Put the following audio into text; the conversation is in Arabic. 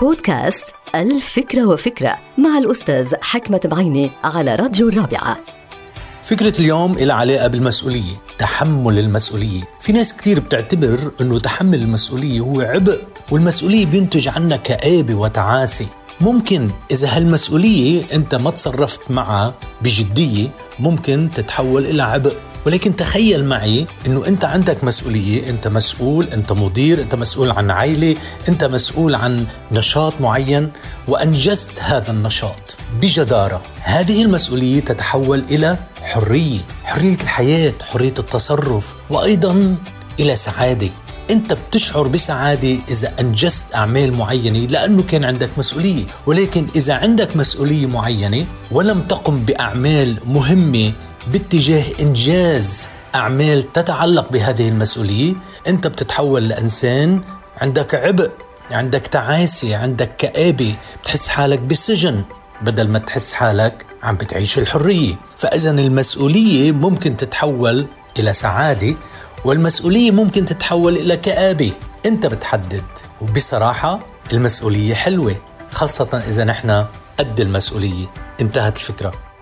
بودكاست الفكرة وفكرة مع الأستاذ حكمة بعيني على راديو الرابعة. فكرة اليوم إلى علاقة بالمسؤولية تحمل المسؤولية. في ناس كتير بتعتبر أنه تحمل المسؤولية هو عبء والمسؤولية بينتج عنها كآبة وتعاسي ممكن إذا هالمسؤولية أنت ما تصرفت معها بجدية ممكن تتحول إلى عبء. ولكن تخيل معي إنه أنت عندك مسؤولية أنت مسؤول أنت مدير أنت مسؤول عن عائلة أنت مسؤول عن نشاط معين وأنجزت هذا النشاط بجدارة. هذه المسؤولية تتحول إلى حرية حرية الحياة حرية التصرف وأيضا إلى سعادة. أنت بتشعر بسعادة إذا أنجزت أعمال معينة لأنه كان عندك مسؤولية. ولكن إذا عندك مسؤولية معينة ولم تقم بأعمال مهمة باتجاه إنجاز أعمال تتعلق بهذه المسؤولية أنت بتتحول لإنسان عندك عبء عندك تعاسة عندك كآبة بتحس حالك بسجن بدل ما تحس حالك عم بتعيش الحرية. فإذا المسؤولية ممكن تتحول إلى سعادة والمسؤولية ممكن تتحول إلى كآبة. أنت بتحدد. وبصراحة المسؤولية حلوة خاصة إذا نحن قد المسؤولية. انتهت الفكرة.